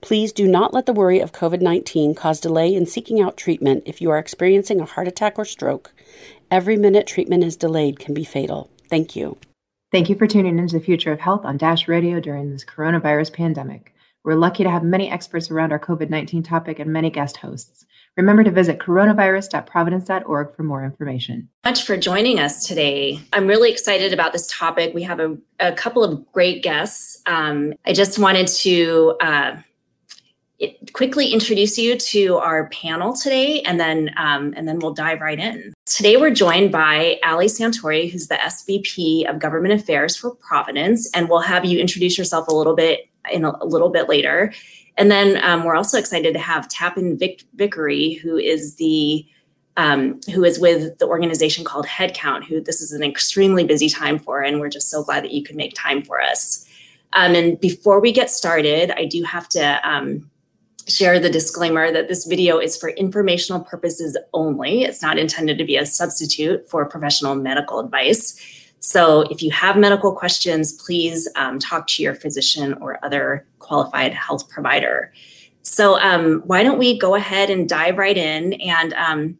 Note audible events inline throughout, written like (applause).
Please do not let the worry of COVID 19 cause delay in seeking out treatment if you are experiencing a heart attack or stroke. Every minute treatment is delayed can be fatal. Thank you. Thank you for tuning into the future of health on Dash Radio during this coronavirus pandemic. We're lucky to have many experts around our COVID 19 topic and many guest hosts. Remember to visit coronavirus.providence.org for more information. Much for joining us today. I'm really excited about this topic. We have a, a couple of great guests. Um, I just wanted to uh, it, quickly introduce you to our panel today, and then um, and then we'll dive right in. Today we're joined by Ali Santori, who's the SVP of Government Affairs for Providence, and we'll have you introduce yourself a little bit in a, a little bit later. And then um, we're also excited to have Tapan Vic- Vickery, who is the um, who is with the organization called Headcount, who this is an extremely busy time for, and we're just so glad that you could make time for us. Um, and before we get started, I do have to um, share the disclaimer that this video is for informational purposes only. It's not intended to be a substitute for professional medical advice. So if you have medical questions, please um, talk to your physician or other qualified health provider. So um, why don't we go ahead and dive right in? And um,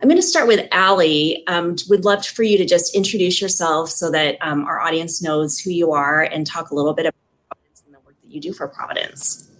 I'm going to start with Ali. Um, would love for you to just introduce yourself so that um, our audience knows who you are and talk a little bit about Providence and the work that you do for Providence.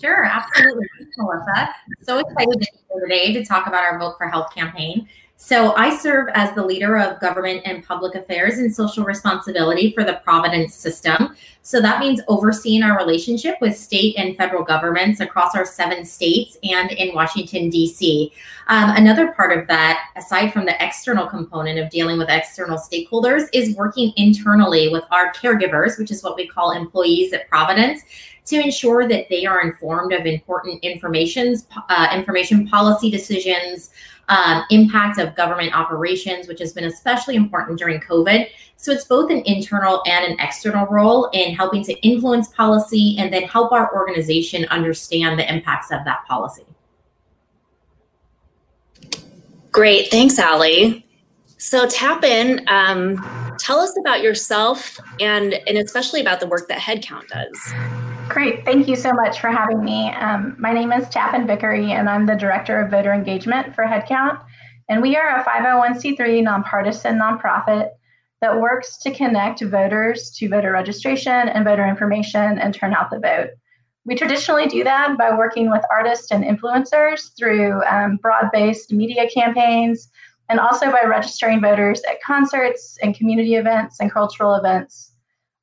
Sure, absolutely. Melissa. So excited today to talk about our Vote for Health campaign. So I serve as the leader of government and public affairs and social responsibility for the Providence system. So that means overseeing our relationship with state and federal governments across our seven states and in Washington, D.C. Um, another part of that, aside from the external component of dealing with external stakeholders, is working internally with our caregivers, which is what we call employees at Providence to ensure that they are informed of important informations, uh, information policy decisions, um, impact of government operations, which has been especially important during COVID. So it's both an internal and an external role in helping to influence policy and then help our organization understand the impacts of that policy. Great. Thanks, Ali. So, Tapan, um, tell us about yourself and, and especially about the work that Headcount does. Great. Thank you so much for having me. Um, my name is Tapan Vickery, and I'm the Director of Voter Engagement for Headcount. And we are a 501c3 nonpartisan nonprofit that works to connect voters to voter registration and voter information and turn out the vote. We traditionally do that by working with artists and influencers through um, broad based media campaigns and also by registering voters at concerts and community events and cultural events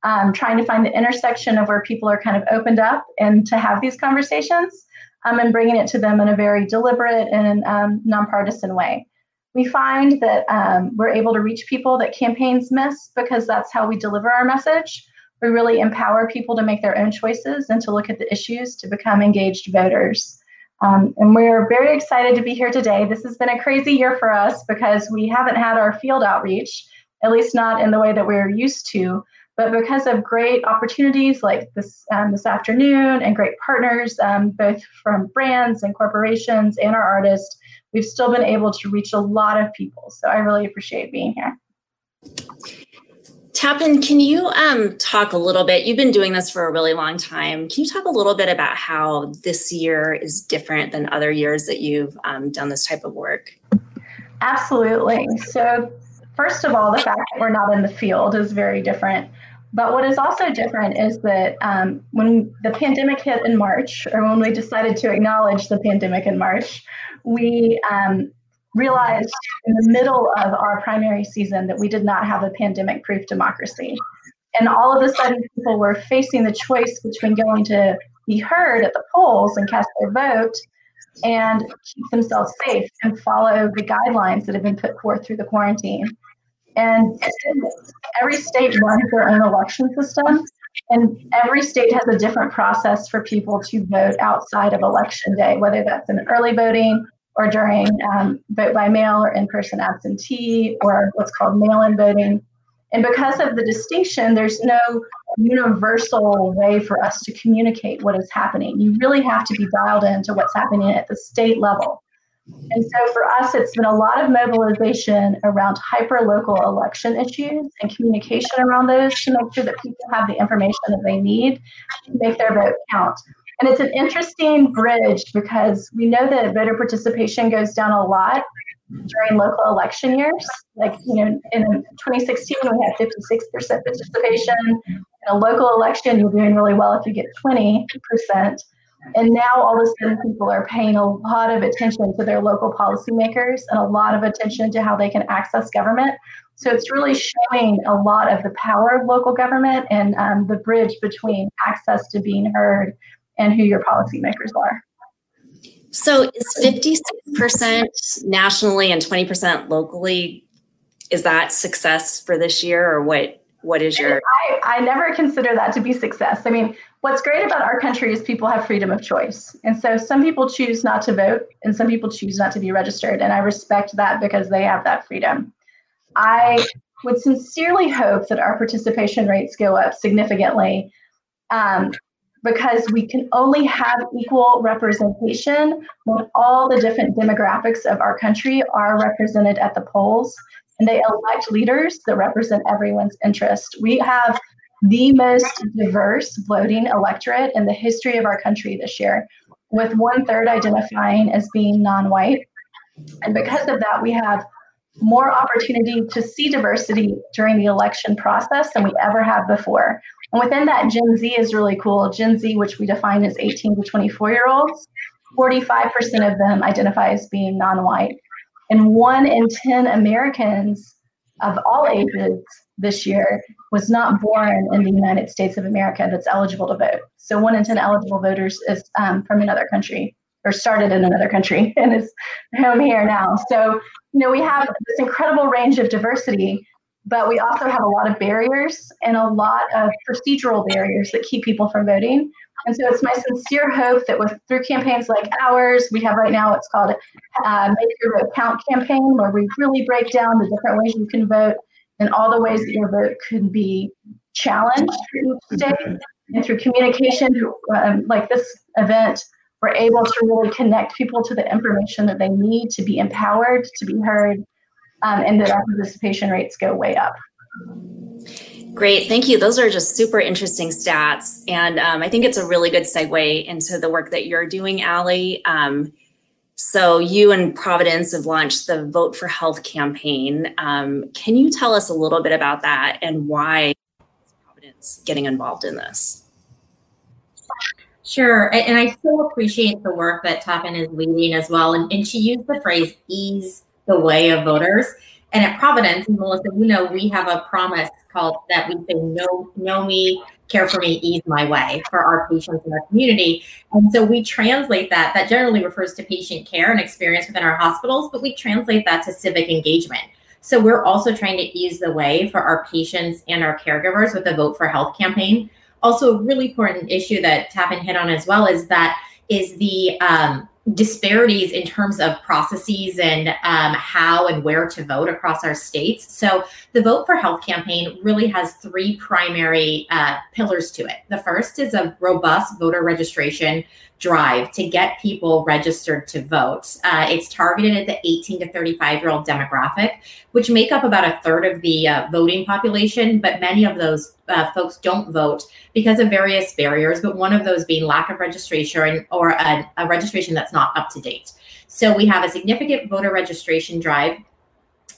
um, trying to find the intersection of where people are kind of opened up and to have these conversations um, and bringing it to them in a very deliberate and um, nonpartisan way. We find that um, we're able to reach people that campaigns miss because that's how we deliver our message. We really empower people to make their own choices and to look at the issues to become engaged voters. Um, and we're very excited to be here today. This has been a crazy year for us because we haven't had our field outreach, at least not in the way that we're used to. But because of great opportunities like this um, this afternoon and great partners, um, both from brands and corporations and our artists, we've still been able to reach a lot of people. So I really appreciate being here. Tapan, can you um, talk a little bit? You've been doing this for a really long time. Can you talk a little bit about how this year is different than other years that you've um, done this type of work? Absolutely. So, first of all, the fact that we're not in the field is very different. But what is also different is that um, when the pandemic hit in March, or when we decided to acknowledge the pandemic in March, we um, realized in the middle of our primary season that we did not have a pandemic proof democracy. And all of a sudden, people were facing the choice between going to be heard at the polls and cast their vote and keep themselves safe and follow the guidelines that have been put forth through the quarantine. And every state runs their own election system. And every state has a different process for people to vote outside of election day, whether that's in early voting or during um, vote by mail or in person absentee or what's called mail in voting. And because of the distinction, there's no universal way for us to communicate what is happening. You really have to be dialed into what's happening at the state level. And so for us, it's been a lot of mobilization around hyper local election issues and communication around those to make sure that people have the information that they need to make their vote count. And it's an interesting bridge because we know that voter participation goes down a lot during local election years. Like, you know, in 2016, we had 56% participation. In a local election, you're doing really well if you get 20%. And now all of a sudden, people are paying a lot of attention to their local policymakers and a lot of attention to how they can access government. So it's really showing a lot of the power of local government and um, the bridge between access to being heard and who your policymakers are. So is 56% nationally and 20% locally, is that success for this year or what? What is your? I, I never consider that to be success. I mean, what's great about our country is people have freedom of choice. And so some people choose not to vote and some people choose not to be registered. And I respect that because they have that freedom. I would sincerely hope that our participation rates go up significantly. Um, because we can only have equal representation when all the different demographics of our country are represented at the polls and they elect leaders that represent everyone's interest. We have the most diverse voting electorate in the history of our country this year, with one third identifying as being non white. And because of that, we have more opportunity to see diversity during the election process than we ever have before. And within that, Gen Z is really cool. Gen Z, which we define as 18 to 24 year olds, 45% of them identify as being non white. And one in 10 Americans of all ages this year was not born in the United States of America that's eligible to vote. So one in 10 eligible voters is um, from another country or started in another country (laughs) and is home here now. So, you know, we have this incredible range of diversity but we also have a lot of barriers and a lot of procedural barriers that keep people from voting. And so it's my sincere hope that with through campaigns like ours, we have right now what's called uh, Make Your Vote Count campaign, where we really break down the different ways you can vote and all the ways that your vote could be challenged each state. And through communication, um, like this event, we're able to really connect people to the information that they need to be empowered, to be heard, um, and that our participation rates go way up. Great, thank you. Those are just super interesting stats. And um, I think it's a really good segue into the work that you're doing, Allie. Um, so, you and Providence have launched the Vote for Health campaign. Um, can you tell us a little bit about that and why Providence getting involved in this? Sure. And I so appreciate the work that Tappan is leading as well. And, and she used the phrase ease the way of voters. And at Providence, Melissa, you know, we have a promise called that we say, know, know me, care for me, ease my way for our patients in our community. And so we translate that, that generally refers to patient care and experience within our hospitals, but we translate that to civic engagement. So we're also trying to ease the way for our patients and our caregivers with the Vote for Health campaign. Also, a really important issue that Tappan hit on as well is that is the um, disparities in terms of processes and um, how and where to vote across our states. So, the Vote for Health campaign really has three primary uh, pillars to it. The first is a robust voter registration drive to get people registered to vote. Uh, it's targeted at the 18 to 35 year old demographic, which make up about a third of the uh, voting population, but many of those uh, folks don't vote because of various barriers, but one of those being lack of registration or a, a registration that's not up to date. So we have a significant voter registration drive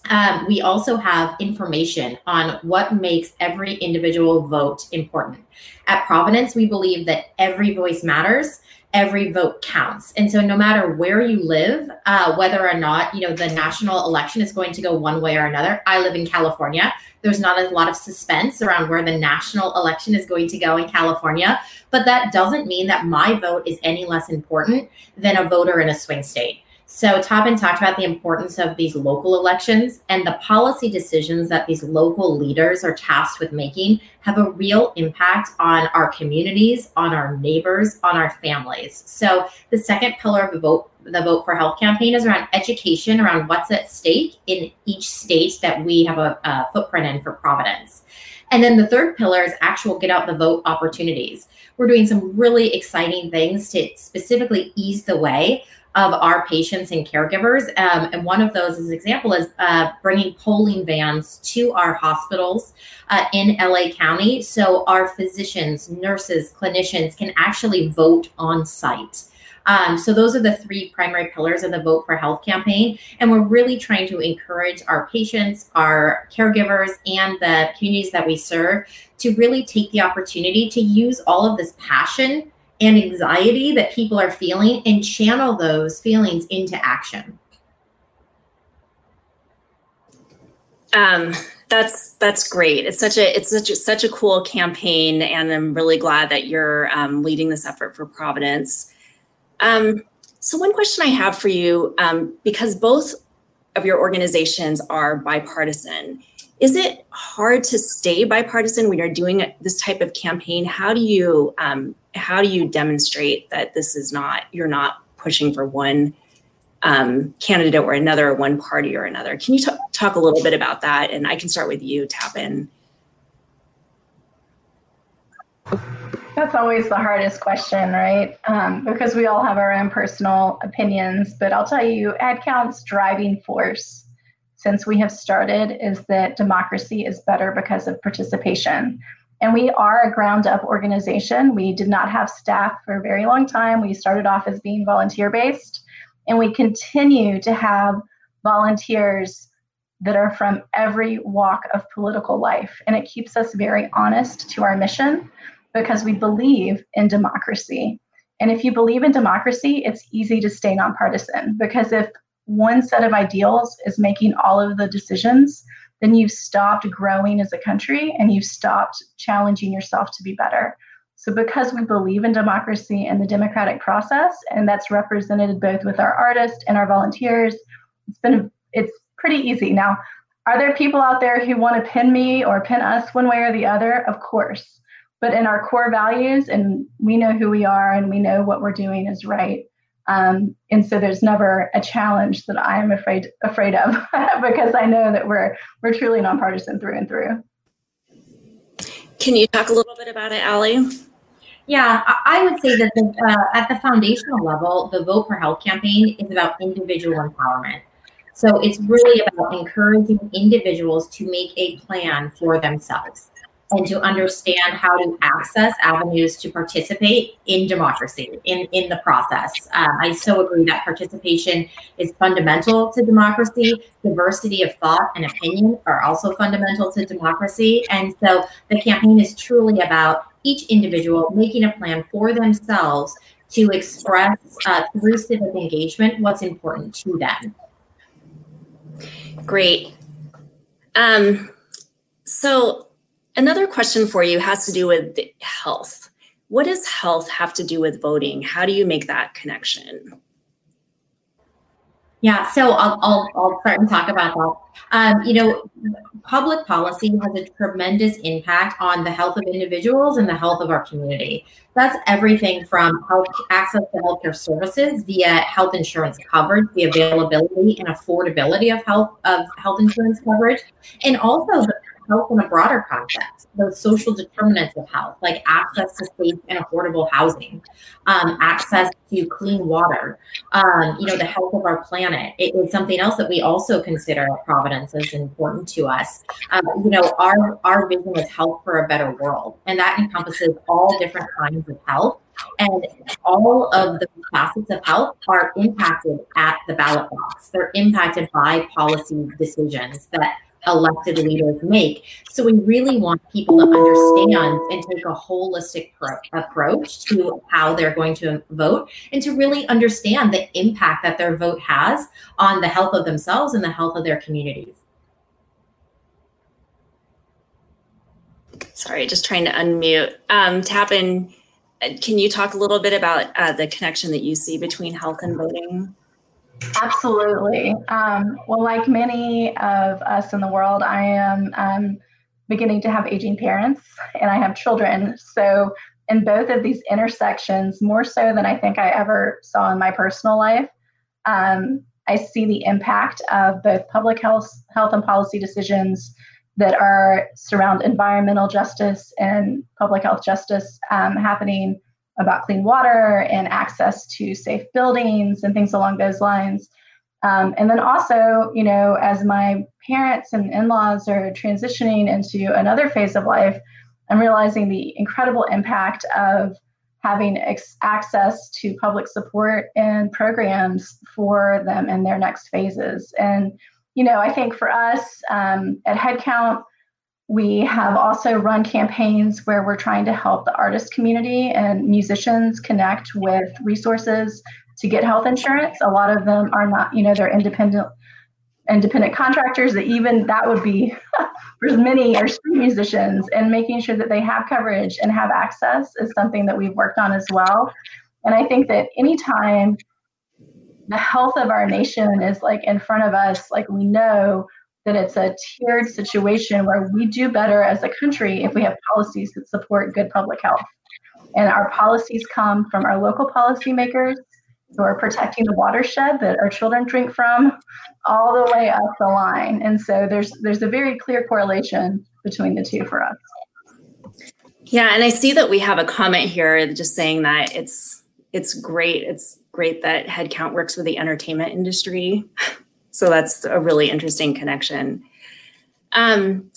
um, we also have information on what makes every individual vote important. At Providence, we believe that every voice matters every vote counts. And so no matter where you live, uh, whether or not, you know, the national election is going to go one way or another. I live in California. There's not a lot of suspense around where the national election is going to go in California, but that doesn't mean that my vote is any less important than a voter in a swing state. So Tappan talked about the importance of these local elections and the policy decisions that these local leaders are tasked with making have a real impact on our communities, on our neighbors, on our families. So the second pillar of the vote the vote for health campaign is around education around what's at stake in each state that we have a, a footprint in for Providence. And then the third pillar is actual get out the vote opportunities. We're doing some really exciting things to specifically ease the way of our patients and caregivers. Um, and one of those, as an example, is uh, bringing polling vans to our hospitals uh, in LA County. So our physicians, nurses, clinicians can actually vote on site. Um, so those are the three primary pillars of the Vote for Health campaign. And we're really trying to encourage our patients, our caregivers, and the communities that we serve to really take the opportunity to use all of this passion and anxiety that people are feeling and channel those feelings into action. Um, that's that's great. It's such a it's such a, such a cool campaign, and I'm really glad that you're um, leading this effort for Providence. Um, so one question I have for you, um, because both of your organizations are bipartisan, is it hard to stay bipartisan when you're doing this type of campaign? How do you um, how do you demonstrate that this is not you're not pushing for one um, candidate or another, or one party or another? Can you t- talk a little bit about that? And I can start with you, Tappan. That's always the hardest question, right? Um, because we all have our own personal opinions. But I'll tell you, HeadCount's driving force since we have started is that democracy is better because of participation. And we are a ground up organization. We did not have staff for a very long time. We started off as being volunteer based, and we continue to have volunteers that are from every walk of political life. And it keeps us very honest to our mission because we believe in democracy. And if you believe in democracy, it's easy to stay nonpartisan because if one set of ideals is making all of the decisions, then you've stopped growing as a country and you've stopped challenging yourself to be better. So, because we believe in democracy and the democratic process, and that's represented both with our artists and our volunteers, it's been it's pretty easy. Now, are there people out there who want to pin me or pin us one way or the other? Of course. But in our core values, and we know who we are and we know what we're doing is right, um, and so there's never a challenge that I'm afraid afraid of (laughs) because I know that we're we're truly nonpartisan through and through. Can you talk a little bit about it, Allie? Yeah, I would say that the, uh, at the foundational level, the Vote for Health campaign is about individual empowerment. So it's really about encouraging individuals to make a plan for themselves and to understand how to access avenues to participate in democracy in, in the process. Um, I so agree that participation is fundamental to democracy. Diversity of thought and opinion are also fundamental to democracy. And so the campaign is truly about each individual making a plan for themselves to express uh, through civic engagement what's important to them. Great. Um, so Another question for you has to do with health. What does health have to do with voting? How do you make that connection? Yeah, so I'll, I'll, I'll start and talk about that. Um, you know, public policy has a tremendous impact on the health of individuals and the health of our community. That's everything from health access to healthcare services via health insurance coverage, the availability and affordability of health of health insurance coverage, and also the health in a broader context, those social determinants of health, like access to safe and affordable housing, um, access to clean water, um, you know, the health of our planet. It is something else that we also consider at Providence as important to us. Um, you know, our, our vision is health for a better world, and that encompasses all different kinds of health. And all of the facets of health are impacted at the ballot box. They're impacted by policy decisions that elected leaders make. So we really want people to understand and take a holistic pro- approach to how they're going to vote and to really understand the impact that their vote has on the health of themselves and the health of their communities. Sorry, just trying to unmute. Um, Tappan, can you talk a little bit about uh, the connection that you see between health and voting? Absolutely. Um, well, like many of us in the world, I am um, beginning to have aging parents and I have children. So, in both of these intersections, more so than I think I ever saw in my personal life, um, I see the impact of both public health, health and policy decisions that are surround environmental justice and public health justice um, happening about clean water and access to safe buildings and things along those lines. Um, and then also, you know, as my parents and in laws are transitioning into another phase of life, I'm realizing the incredible impact of having ex- access to public support and programs for them in their next phases. And, you know, I think for us um, at Headcount, we have also run campaigns where we're trying to help the artist community and musicians connect with resources to get health insurance. A lot of them are not, you know, they're independent independent contractors that even that would be (laughs) for many are street musicians and making sure that they have coverage and have access is something that we've worked on as well. And I think that anytime the health of our nation is like in front of us, like we know that it's a tiered situation where we do better as a country if we have policies that support good public health. And our policies come from our local policymakers who are protecting the watershed that our children drink from all the way up the line. And so there's there's a very clear correlation between the two for us. Yeah, and I see that we have a comment here just saying that it's it's great. It's great that Headcount works with the entertainment industry (laughs) so that's a really interesting connection. Um,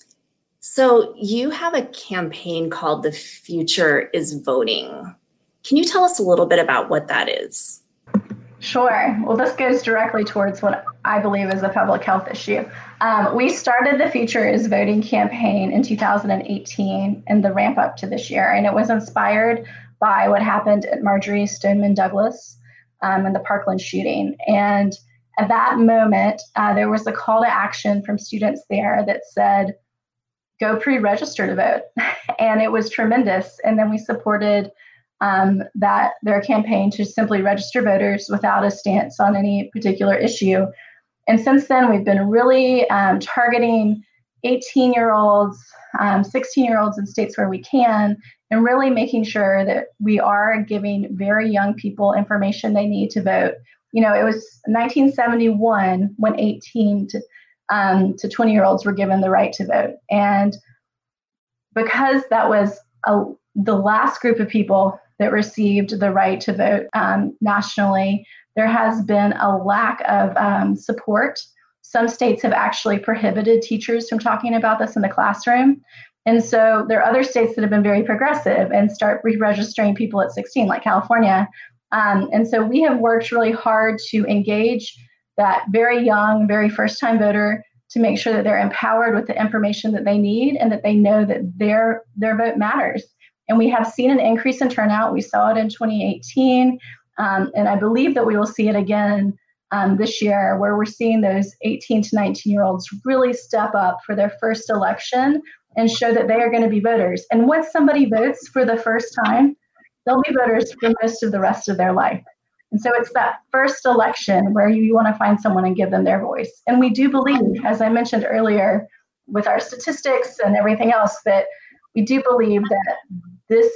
so you have a campaign called The Future is Voting. Can you tell us a little bit about what that is? Sure. Well, this goes directly towards what I believe is a public health issue. Um, we started the Future is Voting campaign in 2018 and the ramp up to this year, and it was inspired by what happened at Marjory Stoneman Douglas um, in the Parkland shooting. And at that moment, uh, there was a call to action from students there that said, go pre register to vote. (laughs) and it was tremendous. And then we supported um, that their campaign to simply register voters without a stance on any particular issue. And since then, we've been really um, targeting 18 year olds, 16 um, year olds in states where we can, and really making sure that we are giving very young people information they need to vote you know, it was 1971 when 18 to um, to 20 year olds were given the right to vote, and because that was a, the last group of people that received the right to vote um, nationally, there has been a lack of um, support. Some states have actually prohibited teachers from talking about this in the classroom. And so there are other states that have been very progressive and start re registering people at 16, like California, um, and so we have worked really hard to engage that very young, very first time voter to make sure that they're empowered with the information that they need and that they know that their their vote matters. And we have seen an increase in turnout. We saw it in 2018, um, and I believe that we will see it again um, this year, where we're seeing those 18 to 19 year olds really step up for their first election and show that they are going to be voters. And once somebody votes for the first time, they'll be voters for most of the rest of their life. And so it's that first election where you want to find someone and give them their voice. And we do believe, as I mentioned earlier, with our statistics and everything else, that we do believe that this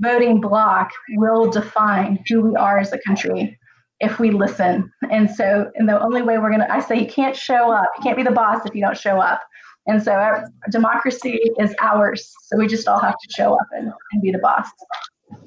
voting block will define who we are as a country if we listen. And so, and the only way we're going to, I say, you can't show up. You can't be the boss if you don't show up. And so, our democracy is ours. So we just all have to show up and, and be the boss.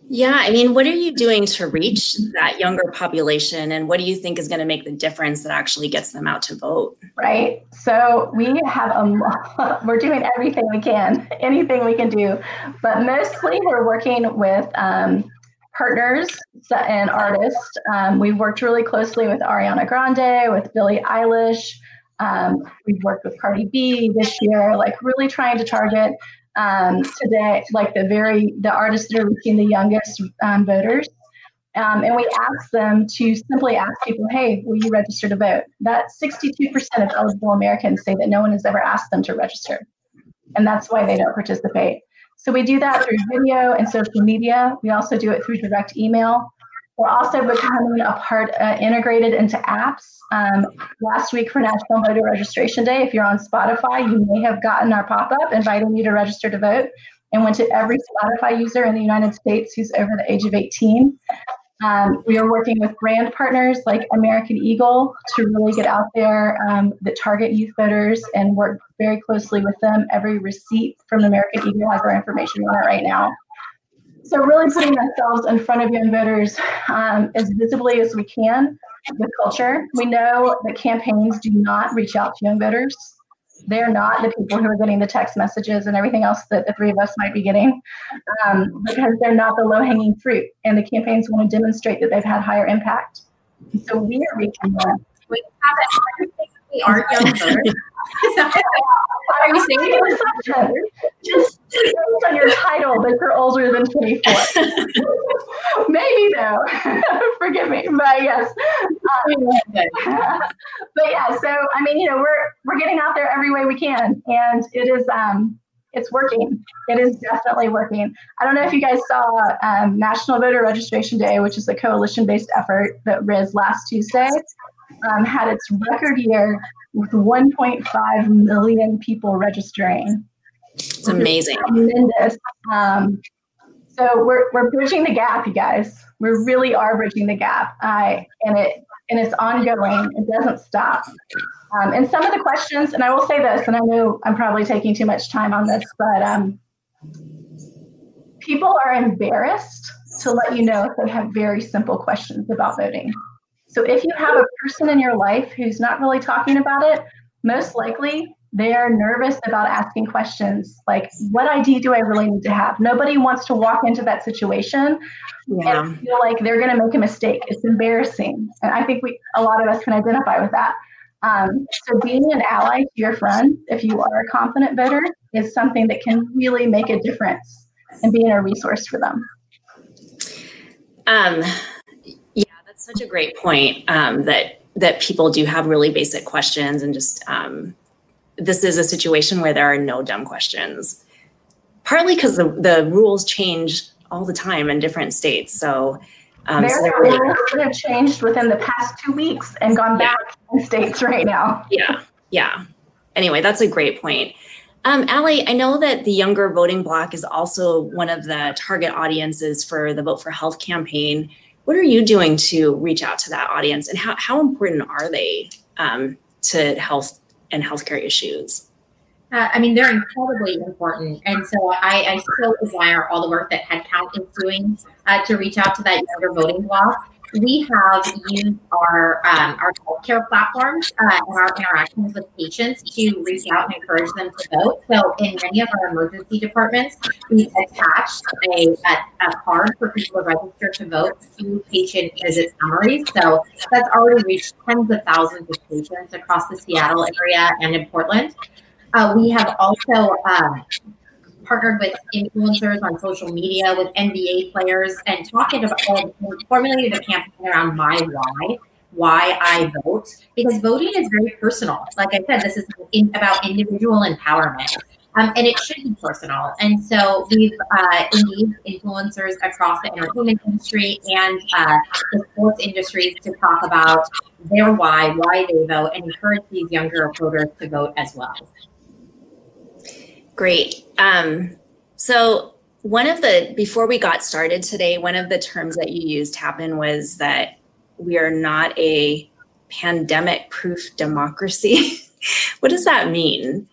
Yeah, I mean, what are you doing to reach that younger population and what do you think is going to make the difference that actually gets them out to vote? Right. So, we have a (laughs) we're doing everything we can, anything we can do, but mostly we're working with um, partners and artists. Um, we've worked really closely with Ariana Grande, with Billie Eilish. Um, we've worked with Cardi B this year, like really trying to target um, today, like the very the artists that are reaching the youngest um, voters. Um, and we ask them to simply ask people, "Hey, will you register to vote?" That 62% of eligible Americans say that no one has ever asked them to register, and that's why they don't participate. So we do that through video and social media. We also do it through direct email. We're also becoming a part uh, integrated into apps. Um, last week for National Voter Registration Day, if you're on Spotify, you may have gotten our pop up inviting you to register to vote and went to every Spotify user in the United States who's over the age of 18. Um, we are working with brand partners like American Eagle to really get out there um, that target youth voters and work very closely with them. Every receipt from American Eagle has our information on it right now. So, really putting ourselves in front of young voters um, as visibly as we can with culture. We know that campaigns do not reach out to young voters. They're not the people who are getting the text messages and everything else that the three of us might be getting um, because they're not the low hanging fruit. And the campaigns want to demonstrate that they've had higher impact. So we are reaching them. We aren't young voters. (laughs) Are you saying? Just based on your title that you're older than 24. (laughs) Maybe though. (laughs) Forgive me, but yes. Um, (laughs) but yeah, so I mean, you know, we're we're getting out there every way we can, and it is um it's working. It is definitely working. I don't know if you guys saw um, National Voter Registration Day, which is a coalition-based effort that RIS last Tuesday um, had its record year with 1.5 million people registering. It's amazing. Um, so we're, we're bridging the gap, you guys. We really are bridging the gap, uh, and it and it's ongoing. It doesn't stop. Um, and some of the questions, and I will say this, and I know I'm probably taking too much time on this, but um, people are embarrassed to let you know if they have very simple questions about voting. So if you have a person in your life who's not really talking about it, most likely they're nervous about asking questions like, what ID do I really need to have? Nobody wants to walk into that situation yeah. and feel like they're going to make a mistake. It's embarrassing. And I think we, a lot of us can identify with that. Um, so being an ally to your friend, if you are a confident voter, is something that can really make a difference and being a resource for them. Um, yeah, that's such a great point um, that that people do have really basic questions and just um, this is a situation where there are no dumb questions. Partly because the, the rules change all the time in different states so um, so are really, rules that have changed within the past two weeks and gone back yeah. in states right now. Yeah yeah. Anyway that's a great point. Um, Allie, I know that the younger voting bloc is also one of the target audiences for the Vote for Health campaign. What are you doing to reach out to that audience and how, how important are they um, to health and healthcare issues? Uh, I mean, they're incredibly important. And so I, I so admire all the work that Headcount is doing uh, to reach out to that younger voting bloc we have used our um, our healthcare platforms uh, and our interactions with patients to reach out and encourage them to vote. So in many of our emergency departments, we've attached a, a, a card for people to register to vote to patient visit summaries. So that's already reached tens of thousands of patients across the Seattle area and in Portland. Uh, we have also um, partnered with influencers on social media, with NBA players, and talking about formulated a campaign around my why, why I vote, because voting is very personal. Like I said, this is in, about individual empowerment. Um, and it should be personal. And so we've uh, engaged influencers across the entertainment industry and uh, the sports industries to talk about their why, why they vote, and encourage these younger voters to vote as well. Great. Um, so one of the before we got started today, one of the terms that you used, Tapan was that we are not a pandemic-proof democracy. (laughs) what does that mean?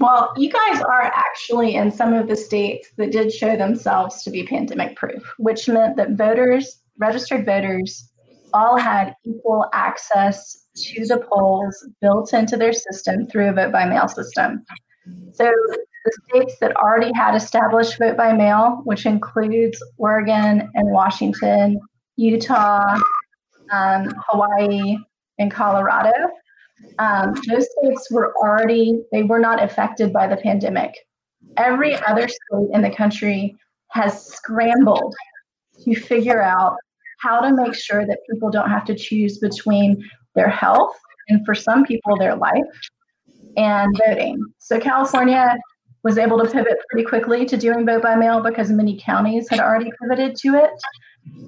Well, you guys are actually in some of the states that did show themselves to be pandemic proof, which meant that voters, registered voters, all had equal access to the polls built into their system through a vote by mail system. So the states that already had established vote by mail, which includes Oregon and Washington, Utah, um, Hawaii, and Colorado, um, those states were already, they were not affected by the pandemic. Every other state in the country has scrambled to figure out how to make sure that people don't have to choose between their health and for some people their life and voting. So California was able to pivot pretty quickly to doing vote by mail because many counties had already pivoted to it.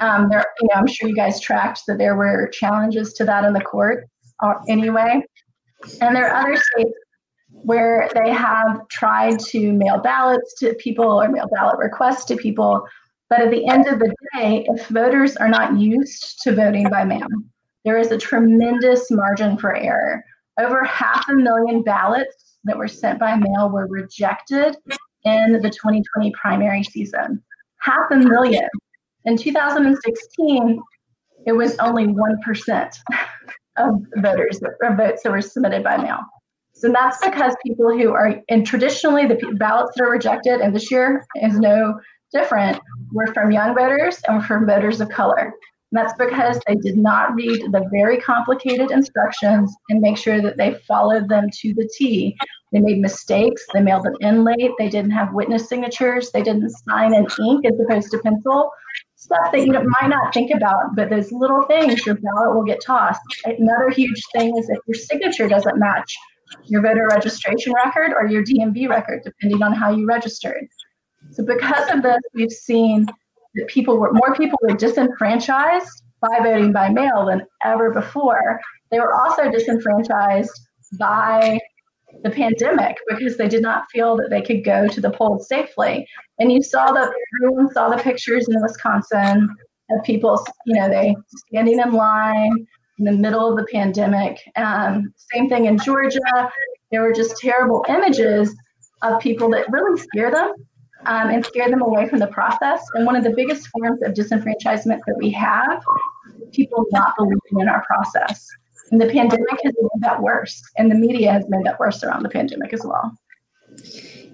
Um, there, you know, I'm sure you guys tracked that there were challenges to that in the court uh, anyway. And there are other states where they have tried to mail ballots to people or mail ballot requests to people. But at the end of the day, if voters are not used to voting by mail, there is a tremendous margin for error. Over half a million ballots that were sent by mail were rejected in the 2020 primary season. Half a million. In 2016, it was only 1% of voters of votes that were submitted by mail. So that's because people who are, and traditionally the ballots that are rejected, and this year is no different, were from young voters and from voters of color. And that's because they did not read the very complicated instructions and make sure that they followed them to the T. They made mistakes. They mailed them in late. They didn't have witness signatures. They didn't sign in ink as opposed to pencil. Stuff that you might not think about, but those little things, your ballot will get tossed. Another huge thing is if your signature doesn't match your voter registration record or your DMV record, depending on how you registered. So because of this, we've seen that people were more people were disenfranchised by voting by mail than ever before. They were also disenfranchised by the pandemic because they did not feel that they could go to the polls safely. And you saw that everyone saw the pictures in Wisconsin of people, you know, they standing in line in the middle of the pandemic. Um, same thing in Georgia. There were just terrible images of people that really scare them um, and scare them away from the process. And one of the biggest forms of disenfranchisement that we have people not believing in our process. And the pandemic has made that worse, and the media has made that worse around the pandemic as well.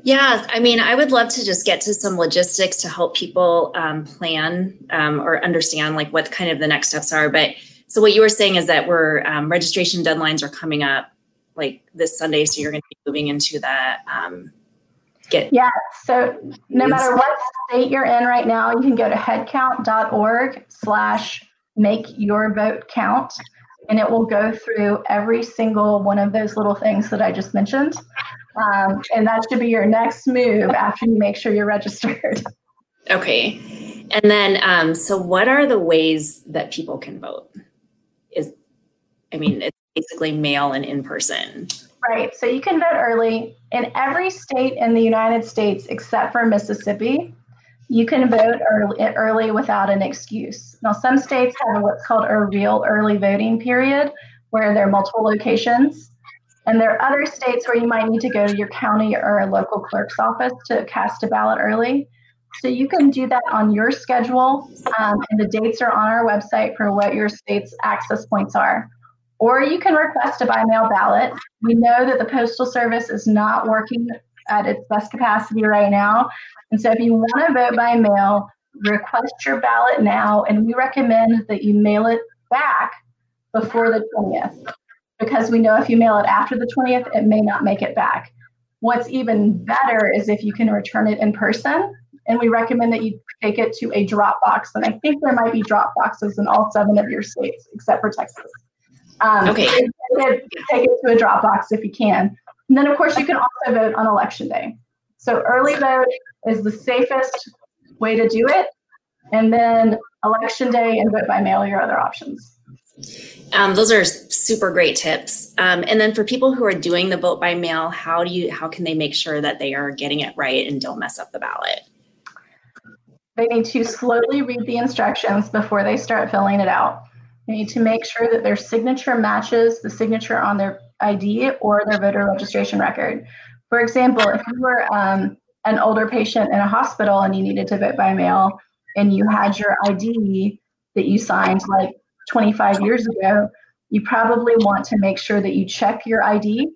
Yeah, I mean, I would love to just get to some logistics to help people um, plan um, or understand like what kind of the next steps are. But so what you were saying is that we're um, registration deadlines are coming up like this Sunday, so you're going to be moving into that. Get yeah. So no matter what state you're in right now, you can go to headcount.org/slash make your vote count, and it will go through every single one of those little things that I just mentioned. Um, and that should be your next move after you make sure you're registered. (laughs) Okay. And then, um, so what are the ways that people can vote? is, I mean, it's basically mail and in person. Right. So you can vote early in every state in the United States except for Mississippi. You can vote early, early without an excuse. Now, some states have what's called a real early voting period where there are multiple locations. And there are other states where you might need to go to your county or a local clerk's office to cast a ballot early. So you can do that on your schedule, um, and the dates are on our website for what your state's access points are. Or you can request a by mail ballot. We know that the Postal Service is not working at its best capacity right now. And so if you want to vote by mail, request your ballot now, and we recommend that you mail it back before the 20th because we know if you mail it after the 20th, it may not make it back. What's even better is if you can return it in person and we recommend that you take it to a drop box. And I think there might be drop boxes in all seven of your states, except for Texas. Um, okay. Take it, take it to a drop box if you can. And then, of course, you can also vote on election day. So early vote is the safest way to do it. And then election day and vote by mail are your other options. Um, those are super great tips. Um, and then for people who are doing the vote by mail, how do you how can they make sure that they are getting it right and don't mess up the ballot? They need to slowly read the instructions before they start filling it out. They need to make sure that their signature matches the signature on their ID or their voter registration record. For example, if you were um, an older patient in a hospital and you needed to vote by mail and you had your ID that you signed like 25 years ago, you probably want to make sure that you check your ID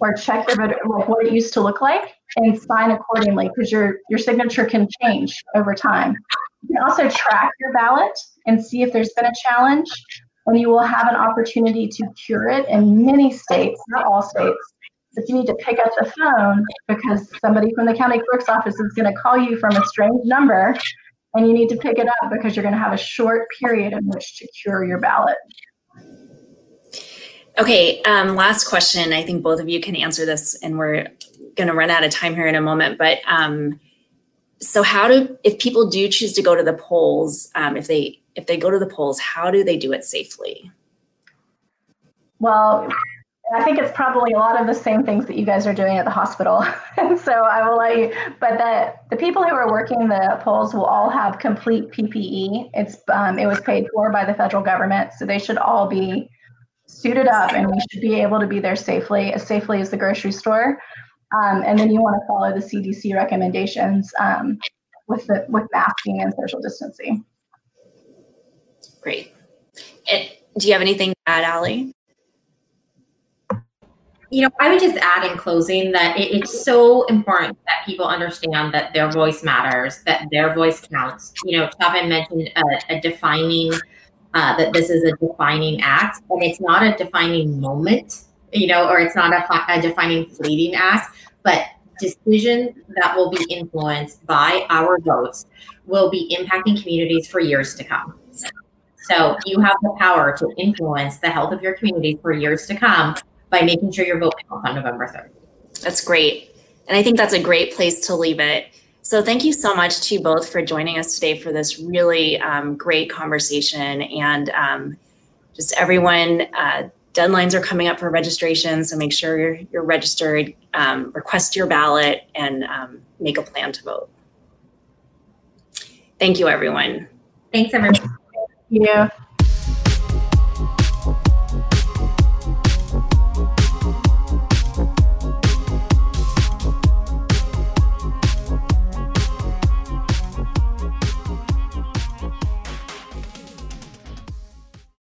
or check voter, what it used to look like and sign accordingly because your, your signature can change over time. You can also track your ballot and see if there's been a challenge, and you will have an opportunity to cure it in many states, not all states. But you need to pick up the phone because somebody from the county clerk's office is going to call you from a strange number, and you need to pick it up because you're going to have a short period in which to cure your ballot. Okay, um, last question. I think both of you can answer this, and we're going to run out of time here in a moment, but um, so how do if people do choose to go to the polls, um, if they if they go to the polls, how do they do it safely? Well, I think it's probably a lot of the same things that you guys are doing at the hospital. (laughs) so I will let you, but the, the people who are working the polls will all have complete PPE. It's um, It was paid for by the federal government. So they should all be suited up and we should be able to be there safely, as safely as the grocery store. Um, and then you want to follow the CDC recommendations um, with, the, with masking and social distancing. Great. And do you have anything to add, Allie? you know, I would just add in closing that it, it's so important that people understand that their voice matters, that their voice counts. You know, Tapan mentioned a, a defining, uh, that this is a defining act, and it's not a defining moment, you know, or it's not a, a defining fleeting act, but decisions that will be influenced by our votes will be impacting communities for years to come. So you have the power to influence the health of your community for years to come by making sure your vote counts on November 3rd. That's great. And I think that's a great place to leave it. So thank you so much to you both for joining us today for this really um, great conversation. And um, just everyone, uh, deadlines are coming up for registration. So make sure you're, you're registered, um, request your ballot, and um, make a plan to vote. Thank you, everyone. Thanks, everyone. Thank you.